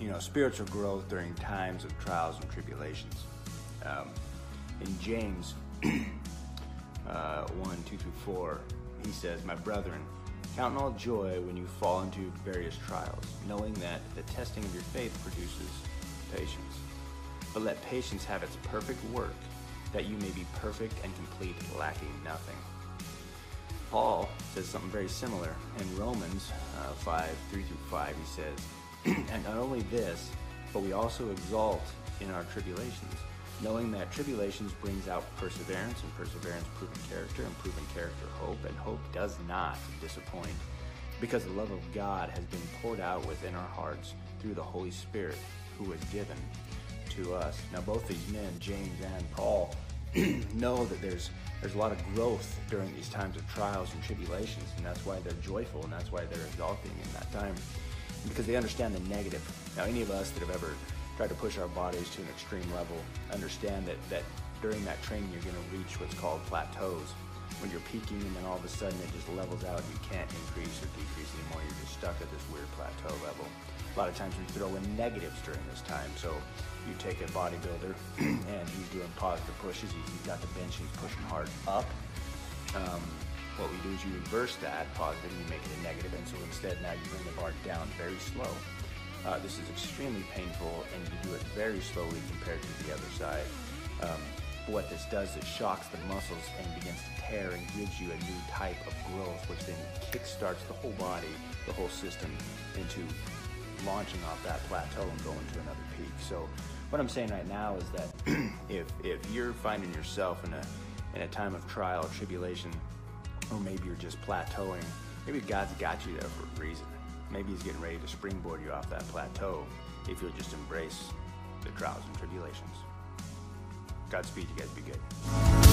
you know, spiritual growth during times of trials and tribulations. Um, in James uh, 1 2 through 4, he says, My brethren, count all joy when you fall into various trials, knowing that the testing of your faith produces patience. But let patience have its perfect work, that you may be perfect and complete, lacking nothing. Paul says something very similar in Romans uh, 5 3 through 5. He says, And not only this, but we also exalt in our tribulations, knowing that tribulations brings out perseverance, and perseverance proven character, and proven character hope, and hope does not disappoint, because the love of God has been poured out within our hearts through the Holy Spirit who was given to us. Now, both these men, James and Paul, know that there's there's a lot of growth during these times of trials and tribulations, and that's why they're joyful, and that's why they're exalting in that time, because they understand the negative. Now, any of us that have ever tried to push our bodies to an extreme level understand that that during that training you're going to reach what's called plateaus, when you're peaking and then all of a sudden it just levels out. and You can't increase or decrease anymore. You're just stuck at this weird plateau level. A lot of times we throw in negatives during this time. So you take a bodybuilder and he's doing positive pushes. He's got the bench, he's pushing hard up. Um, what we do is you reverse that positive and you make it a negative, and so instead now you bring the bar down very slow. Uh, this is extremely painful, and you do it very slowly compared to the other side. Um, what this does is it shocks the muscles and begins to tear and gives you a new type of growth, which then kickstarts the whole body, the whole system into launching off that plateau and going to another peak. So what I'm saying right now is that if if you're finding yourself in a in a time of trial, tribulation, or maybe you're just plateauing, maybe God's got you there for a reason. Maybe He's getting ready to springboard you off that plateau if you'll just embrace the trials and tribulations. Godspeed, you guys be good.